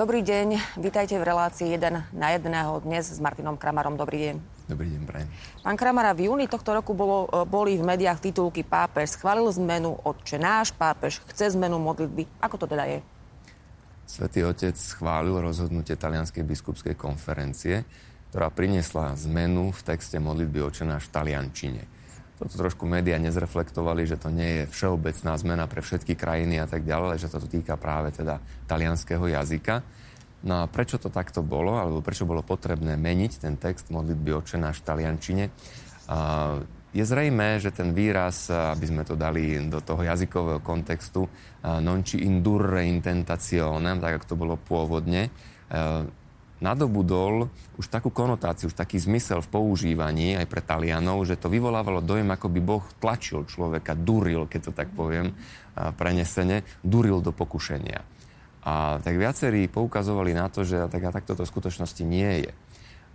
Dobrý deň, vítajte v relácii 1 na jedného dnes s Martinom Kramarom. Dobrý deň. Dobrý deň, prajem. Pán Kramara, v júni tohto roku bolo, e, boli v médiách titulky Pápež schválil zmenu Otče náš, pápež chce zmenu modlitby. Ako to teda je? Svetý Otec schválil rozhodnutie Talianskej biskupskej konferencie, ktorá priniesla zmenu v texte modlitby Otče náš v taliančine. Toto trošku médiá nezreflektovali, že to nie je všeobecná zmena pre všetky krajiny a tak ďalej, ale že to týka práve teda talianského jazyka. No a prečo to takto bolo, alebo prečo bolo potrebné meniť ten text modlitby oče náš v taliančine? Je zrejme, že ten výraz, aby sme to dali do toho jazykového kontextu, non ci indurre intentazione, tak ako to bolo pôvodne, nadobudol už takú konotáciu, už taký zmysel v používaní aj pre Talianov, že to vyvolávalo dojem, ako by Boh tlačil človeka, duril, keď to tak poviem prenesene, duril do pokušenia. A tak viacerí poukazovali na to, že tak takto to v skutočnosti nie je.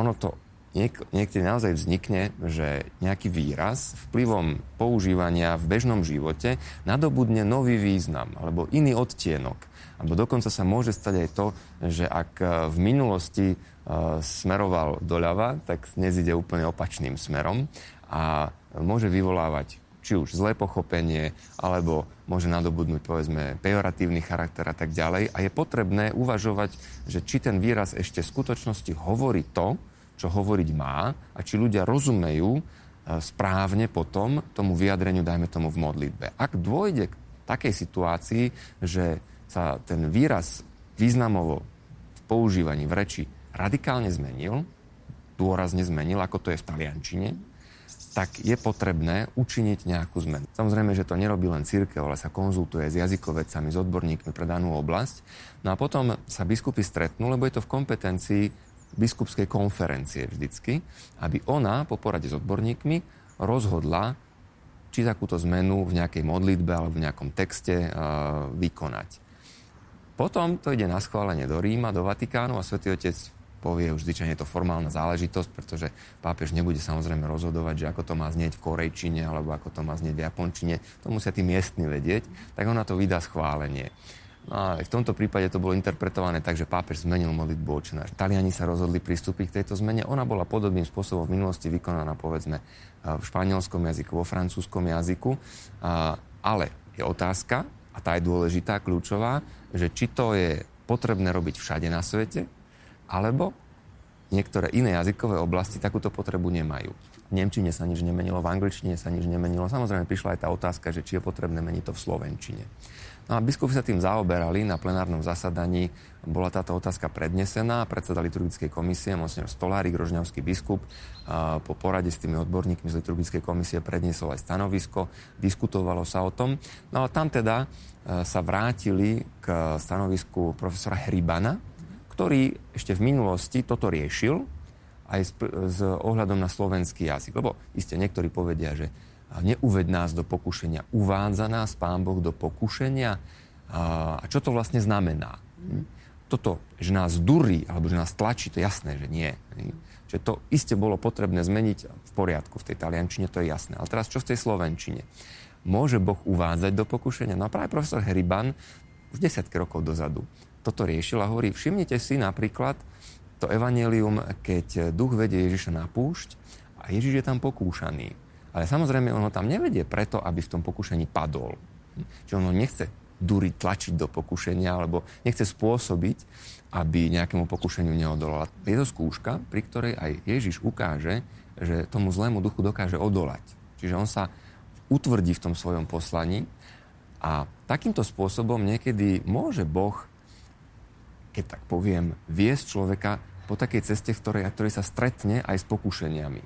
Ono to niek- niekedy naozaj vznikne, že nejaký výraz vplyvom používania v bežnom živote nadobudne nový význam alebo iný odtienok. Alebo dokonca sa môže stať aj to, že ak e, v minulosti uh, smeroval doľava, tak dnes ide úplne opačným smerom a môže vyvolávať či už zlé pochopenie, alebo môže nadobudnúť, povedzme, pejoratívny charakter a tak ďalej. A je potrebné uvažovať, že či ten výraz ešte v skutočnosti hovorí to, čo hovoriť má a či ľudia rozumejú e, správne potom tomu vyjadreniu, dajme tomu v modlitbe. Ak dôjde k takej situácii, že sa ten výraz významovo v používaní v reči radikálne zmenil, dôrazne zmenil, ako to je v taliančine, tak je potrebné učiniť nejakú zmenu. Samozrejme, že to nerobí len církev, ale sa konzultuje s jazykovecami, s odborníkmi pre danú oblasť. No a potom sa biskupy stretnú, lebo je to v kompetencii biskupskej konferencie vždycky, aby ona po porade s odborníkmi rozhodla, či takúto zmenu v nejakej modlitbe alebo v nejakom texte uh, vykonať. Potom to ide na schválenie do Ríma, do Vatikánu a Svetý Otec povie už zvyčajne je to formálna záležitosť, pretože pápež nebude samozrejme rozhodovať, že ako to má znieť v korejčine alebo ako to má znieť v japončine. To musia tí miestni vedieť, tak ona to vydá schválenie. No a v tomto prípade to bolo interpretované tak, že pápež zmenil modlitbu očenáš. Taliani sa rozhodli pristúpiť k tejto zmene. Ona bola podobným spôsobom v minulosti vykonaná, povedzme, v španielskom jazyku, vo francúzskom jazyku. Ale je otázka, a tá je dôležitá, kľúčová, že či to je potrebné robiť všade na svete, alebo niektoré iné jazykové oblasti takúto potrebu nemajú. V Nemčine sa nič nemenilo, v angličtine sa nič nemenilo. Samozrejme prišla aj tá otázka, že či je potrebné meniť to v slovenčine. No a biskupy sa tým zaoberali na plenárnom zasadaní. Bola táto otázka prednesená. Predseda liturgickej komisie, monsignor Stolárik, rožňavský biskup, po porade s tými odborníkmi z liturgickej komisie predniesol aj stanovisko. Diskutovalo sa o tom. No a tam teda e, sa vrátili k stanovisku profesora Hribana, ktorý ešte v minulosti toto riešil aj s, s ohľadom na slovenský jazyk. Lebo iste niektorí povedia, že neuved nás do pokušenia, uvádza nás Pán Boh do pokušenia. A čo to vlastne znamená? Hm? Toto, že nás durí, alebo že nás tlačí, to je jasné, že nie. Že to iste bolo potrebné zmeniť v poriadku v tej taliančine, to je jasné. Ale teraz čo v tej slovenčine? Môže Boh uvádzať do pokušenia? No a práve profesor Heriban už desiatky rokov dozadu toto riešil a hovorí, všimnite si napríklad to evanelium, keď duch vedie Ježiša na púšť a Ježiš je tam pokúšaný. Ale samozrejme, on ho tam nevedie preto, aby v tom pokúšaní padol. Čiže on ho nechce duriť, tlačiť do pokušenia, alebo nechce spôsobiť, aby nejakému pokušeniu neodolal. Je to skúška, pri ktorej aj Ježiš ukáže, že tomu zlému duchu dokáže odolať. Čiže on sa utvrdí v tom svojom poslaní a takýmto spôsobom niekedy môže Boh keď tak poviem, viesť človeka po takej ceste, v ktorej, ktorej sa stretne aj s pokušeniami.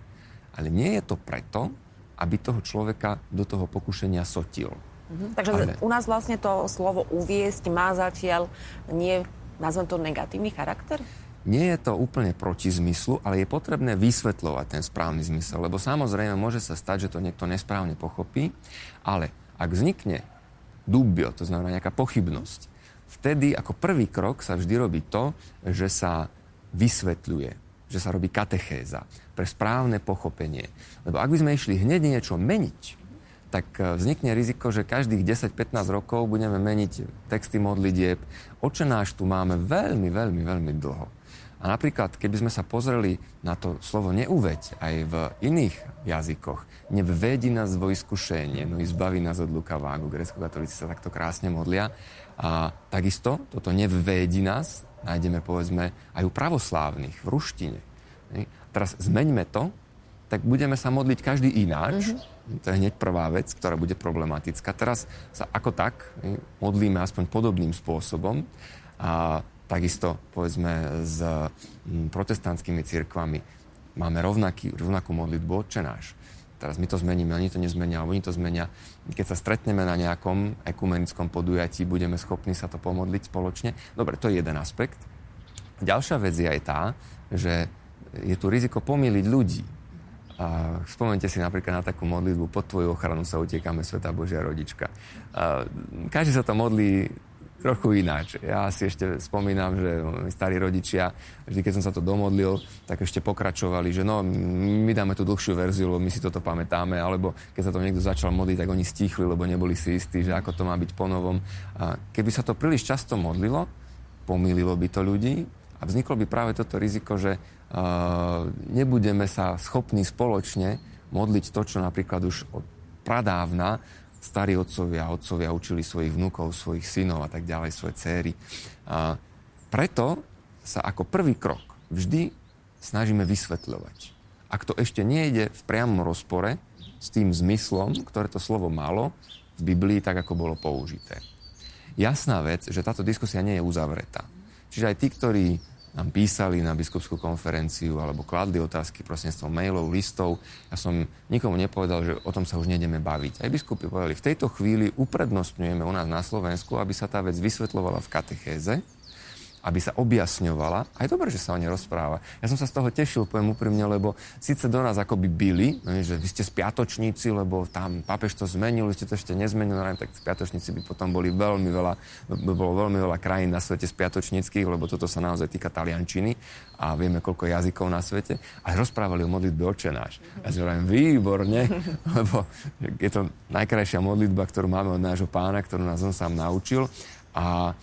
Ale nie je to preto, aby toho človeka do toho pokušenia sotil. Mhm. Takže Ale... u nás vlastne to slovo uviesť má zatiaľ nie, nazvem to negatívny charakter? Nie je to úplne proti zmyslu, ale je potrebné vysvetľovať ten správny zmysel, lebo samozrejme môže sa stať, že to niekto nesprávne pochopí, ale ak vznikne dubio, to znamená nejaká pochybnosť, vtedy ako prvý krok sa vždy robí to, že sa vysvetľuje, že sa robí katechéza pre správne pochopenie. Lebo ak by sme išli hneď niečo meniť, tak e, vznikne riziko, že každých 10-15 rokov budeme meniť texty modlitieb. Očenáš tu máme veľmi, veľmi, veľmi dlho. A napríklad, keby sme sa pozreli na to slovo neuveď aj v iných jazykoch, nevvedí nás vo iskušenie, no i zbaví nás od lukavágu. Grecko-katolíci sa takto krásne modlia. A takisto toto nevvedí nás nájdeme povedzme aj u pravoslávnych v ruštine. Teraz zmeňme to, tak budeme sa modliť každý ináč. Mm-hmm. To je hneď prvá vec, ktorá bude problematická. Teraz sa ako tak modlíme aspoň podobným spôsobom. A takisto, povedzme, s protestantskými cirkvami máme rovnaký, rovnakú modlitbu Otče náš. Teraz my to zmeníme, oni to nezmenia, oni to zmenia. Keď sa stretneme na nejakom ekumenickom podujatí, budeme schopní sa to pomodliť spoločne. Dobre, to je jeden aspekt. Ďalšia vec je aj tá, že je tu riziko pomýliť ľudí. A spomente si napríklad na takú modlitbu pod tvoju ochranu sa utiekame, Sveta Božia rodička. A každý sa to modlí trochu ináč. Ja si ešte spomínam, že starí rodičia, vždy keď som sa to domodlil, tak ešte pokračovali, že no, my dáme tú dlhšiu verziu, lebo my si toto pamätáme, alebo keď sa to niekto začal modliť, tak oni stichli, lebo neboli si istí, že ako to má byť ponovom. A keby sa to príliš často modlilo, pomýlilo by to ľudí a vzniklo by práve toto riziko, že uh, nebudeme sa schopní spoločne modliť to, čo napríklad už od pradávna starí otcovia, otcovia učili svojich vnúkov, svojich synov a tak ďalej, svoje céry. A preto sa ako prvý krok vždy snažíme vysvetľovať. Ak to ešte nejde v priamom rozpore s tým zmyslom, ktoré to slovo malo v Biblii, tak ako bolo použité. Jasná vec, že táto diskusia nie je uzavretá. Čiže aj tí, ktorí nám písali na biskupskú konferenciu alebo kladli otázky prostredníctvom mailov, listov. Ja som nikomu nepovedal, že o tom sa už nejdeme baviť. Aj biskupy povedali, v tejto chvíli uprednostňujeme u nás na Slovensku, aby sa tá vec vysvetlovala v katechéze, aby sa objasňovala. A je dobré, že sa o nej rozpráva. Ja som sa z toho tešil, poviem úprimne, lebo síce do nás akoby byli, že vy ste spiatočníci, lebo tam papež to zmenil, vy ste to ešte nezmenili, no, tak spiatočníci by potom boli veľmi veľa, by bolo veľmi veľa krajín na svete spiatočníckých, lebo toto sa naozaj týka taliančiny a vieme, koľko jazykov na svete. A rozprávali o modlitbe očenáš. Ja si hovorím, výborne, lebo je to najkrajšia modlitba, ktorú máme od nášho pána, ktorú nás on sám naučil. A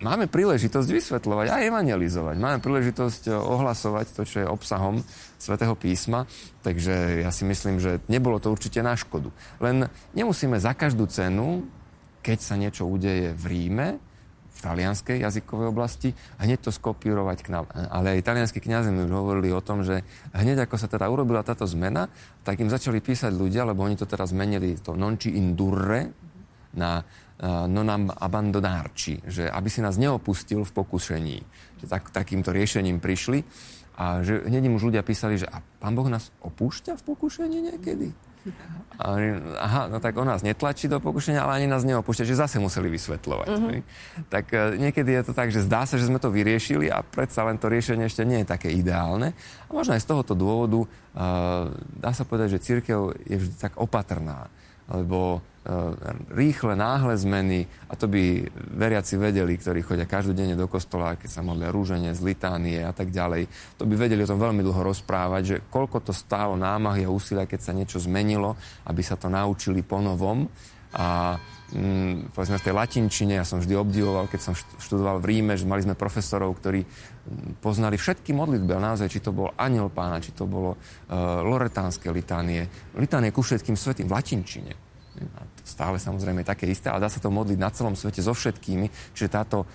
máme príležitosť vysvetľovať a evangelizovať. Máme príležitosť eh, ohlasovať to, čo je obsahom svätého písma. Takže ja si myslím, že nebolo to určite na škodu. Len nemusíme za každú cenu, keď sa niečo udeje v Ríme, v talianskej jazykovej oblasti, hneď to skopírovať k nám. Ale aj italianskí kniazy mi už hovorili o tom, že hneď ako sa teda urobila táto zmena, tak im začali písať ľudia, lebo oni to teraz zmenili to nonči indurre na nonam abandonárči, že aby si nás neopustil v pokušení. Že tak, takýmto riešením prišli a že hneď im už ľudia písali, že a pán Boh nás opúšťa v pokušení niekedy? A aha, no tak on nás netlačí do pokušenia, ale ani nás neopúšťa, že zase museli vysvetľovať. Mm-hmm. Tak uh, niekedy je to tak, že zdá sa, že sme to vyriešili a predsa len to riešenie ešte nie je také ideálne. A možno aj z tohoto dôvodu uh, dá sa povedať, že církev je vždy tak opatrná, lebo Eh, rýchle, náhle zmeny, a to by veriaci vedeli, ktorí chodia každodenne do kostola, keď sa modlia rúženie z litánie a tak ďalej, to by vedeli o tom veľmi dlho rozprávať, že koľko to stálo námahy a úsilia, keď sa niečo zmenilo, aby sa to naučili po novom. A mm, povedzme v tej latinčine, ja som vždy obdivoval, keď som študoval v Ríme, že mali sme profesorov, ktorí mm, poznali všetky modlitby, ale naozaj, či to bol aniel pána, či to bolo uh, loretánske litánie, litánie ku všetkým svetým v latinčine. A stále samozrejme také isté, ale dá sa to modliť na celom svete so všetkými. Čiže táto,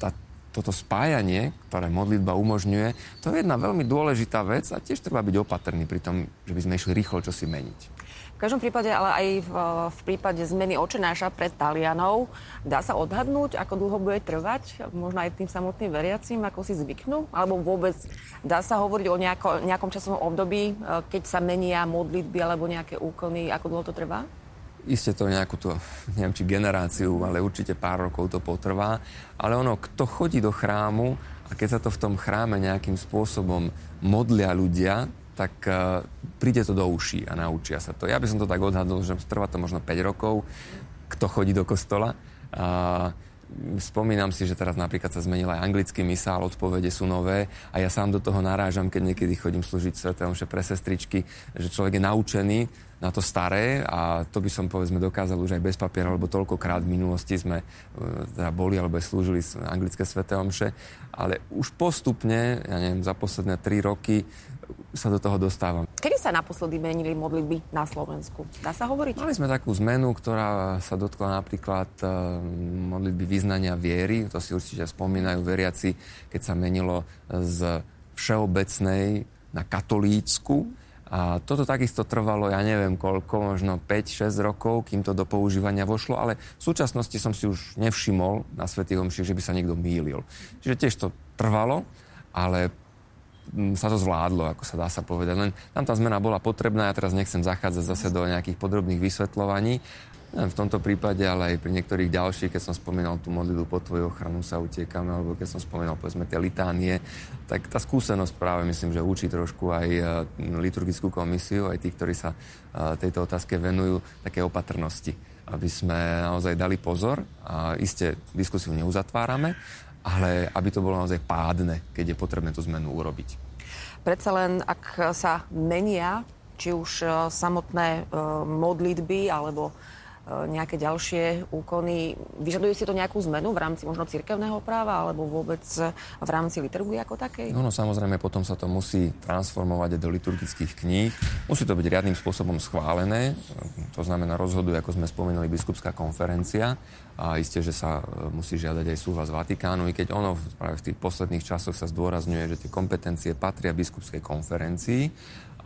tá, toto spájanie, ktoré modlitba umožňuje, to je jedna veľmi dôležitá vec a tiež treba byť opatrný pri tom, že by sme išli rýchlo čo si meniť. Každom prípade, ale aj v, v prípade zmeny očenáša pred Talianov, dá sa odhadnúť, ako dlho bude trvať, možno aj tým samotným veriacím, ako si zvyknú? Alebo vôbec dá sa hovoriť o nejako, nejakom časovom období, e, keď sa menia modlitby alebo nejaké úkony, ako dlho to trvá? Isté to nejakú to, neviem či generáciu, ale určite pár rokov to potrvá. Ale ono, kto chodí do chrámu a keď sa to v tom chráme nejakým spôsobom modlia ľudia, tak uh, príde to do uší a naučia sa to. Ja by som to tak odhadol, že trvá to možno 5 rokov, kto chodí do kostola. Uh, spomínam si, že teraz napríklad sa zmenil aj anglický misál, odpovede sú nové a ja sám do toho narážam, keď niekedy chodím slúžiť svetom pre sestričky, že človek je naučený na to staré a to by som povedzme dokázal už aj bez papiera, lebo toľkokrát v minulosti sme e, teda boli alebo slúžili anglické sveté omše, ale už postupne, ja neviem, za posledné tri roky sa do toho dostávam. Kedy sa naposledy menili modlitby na Slovensku? Dá sa hovoriť? Mali sme takú zmenu, ktorá sa dotkla napríklad uh, modlitby vyznania viery. To si určite spomínajú veriaci, keď sa menilo z všeobecnej na katolícku a toto takisto trvalo, ja neviem koľko, možno 5-6 rokov, kým to do používania vošlo, ale v súčasnosti som si už nevšimol na Svetých Omšiach, že by sa niekto mýlil. Čiže tiež to trvalo, ale mm, sa to zvládlo, ako sa dá sa povedať. Len tam tá zmena bola potrebná, ja teraz nechcem zachádzať zase do nejakých podrobných vysvetľovaní, v tomto prípade, ale aj pri niektorých ďalších, keď som spomínal tú modlitbu po tvoju ochranu sa utiekame, alebo keď som spomínal povedzme tie litánie, tak tá skúsenosť práve myslím, že učí trošku aj e, liturgickú komisiu, aj tí, ktorí sa e, tejto otázke venujú, také opatrnosti, aby sme naozaj dali pozor a iste diskusiu neuzatvárame, ale aby to bolo naozaj pádne, keď je potrebné tú zmenu urobiť. Predsa len, ak sa menia či už e, samotné modlitby alebo nejaké ďalšie úkony. Vyžaduje si to nejakú zmenu v rámci možno cirkevného práva alebo vôbec v rámci liturgie ako takej? No, no samozrejme, potom sa to musí transformovať do liturgických kníh. Musí to byť riadnym spôsobom schválené. To znamená, rozhoduje, ako sme spomínali, biskupská konferencia. A isté, že sa e, musí žiadať aj súhlas Vatikánu, i keď ono práve v tých posledných časoch sa zdôrazňuje, že tie kompetencie patria biskupskej konferencii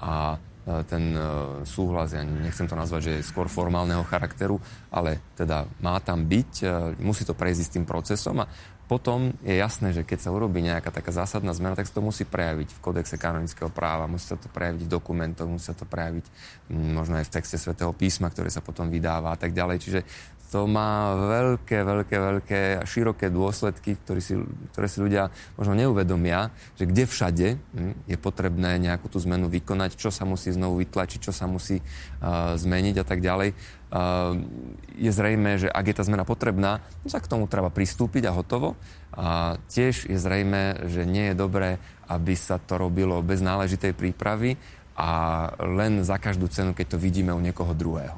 a E, ten e, súhlas, ja nechcem to nazvať, že je skôr formálneho charakteru, ale teda má tam byť, e, musí to prejsť s tým procesom a potom je jasné, že keď sa urobí nejaká taká zásadná zmena, tak sa to musí prejaviť v kodexe kanonického práva, musí sa to prejaviť v dokumentoch, musí sa to prejaviť možno aj v texte svätého písma, ktoré sa potom vydáva a tak ďalej. Čiže to má veľké, veľké, veľké a široké dôsledky, ktoré si, ktoré si ľudia možno neuvedomia, že kde všade hm, je potrebné nejakú tú zmenu vykonať, čo sa musí znovu vytlačiť, čo sa musí uh, zmeniť a tak ďalej. Uh, je zrejme, že ak je tá zmena potrebná, no sa k tomu treba pristúpiť a hotovo. A tiež je zrejme, že nie je dobré, aby sa to robilo bez náležitej prípravy a len za každú cenu, keď to vidíme u niekoho druhého.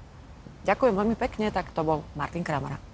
Ďakujem veľmi pekne, tak to bol Martin Kramara.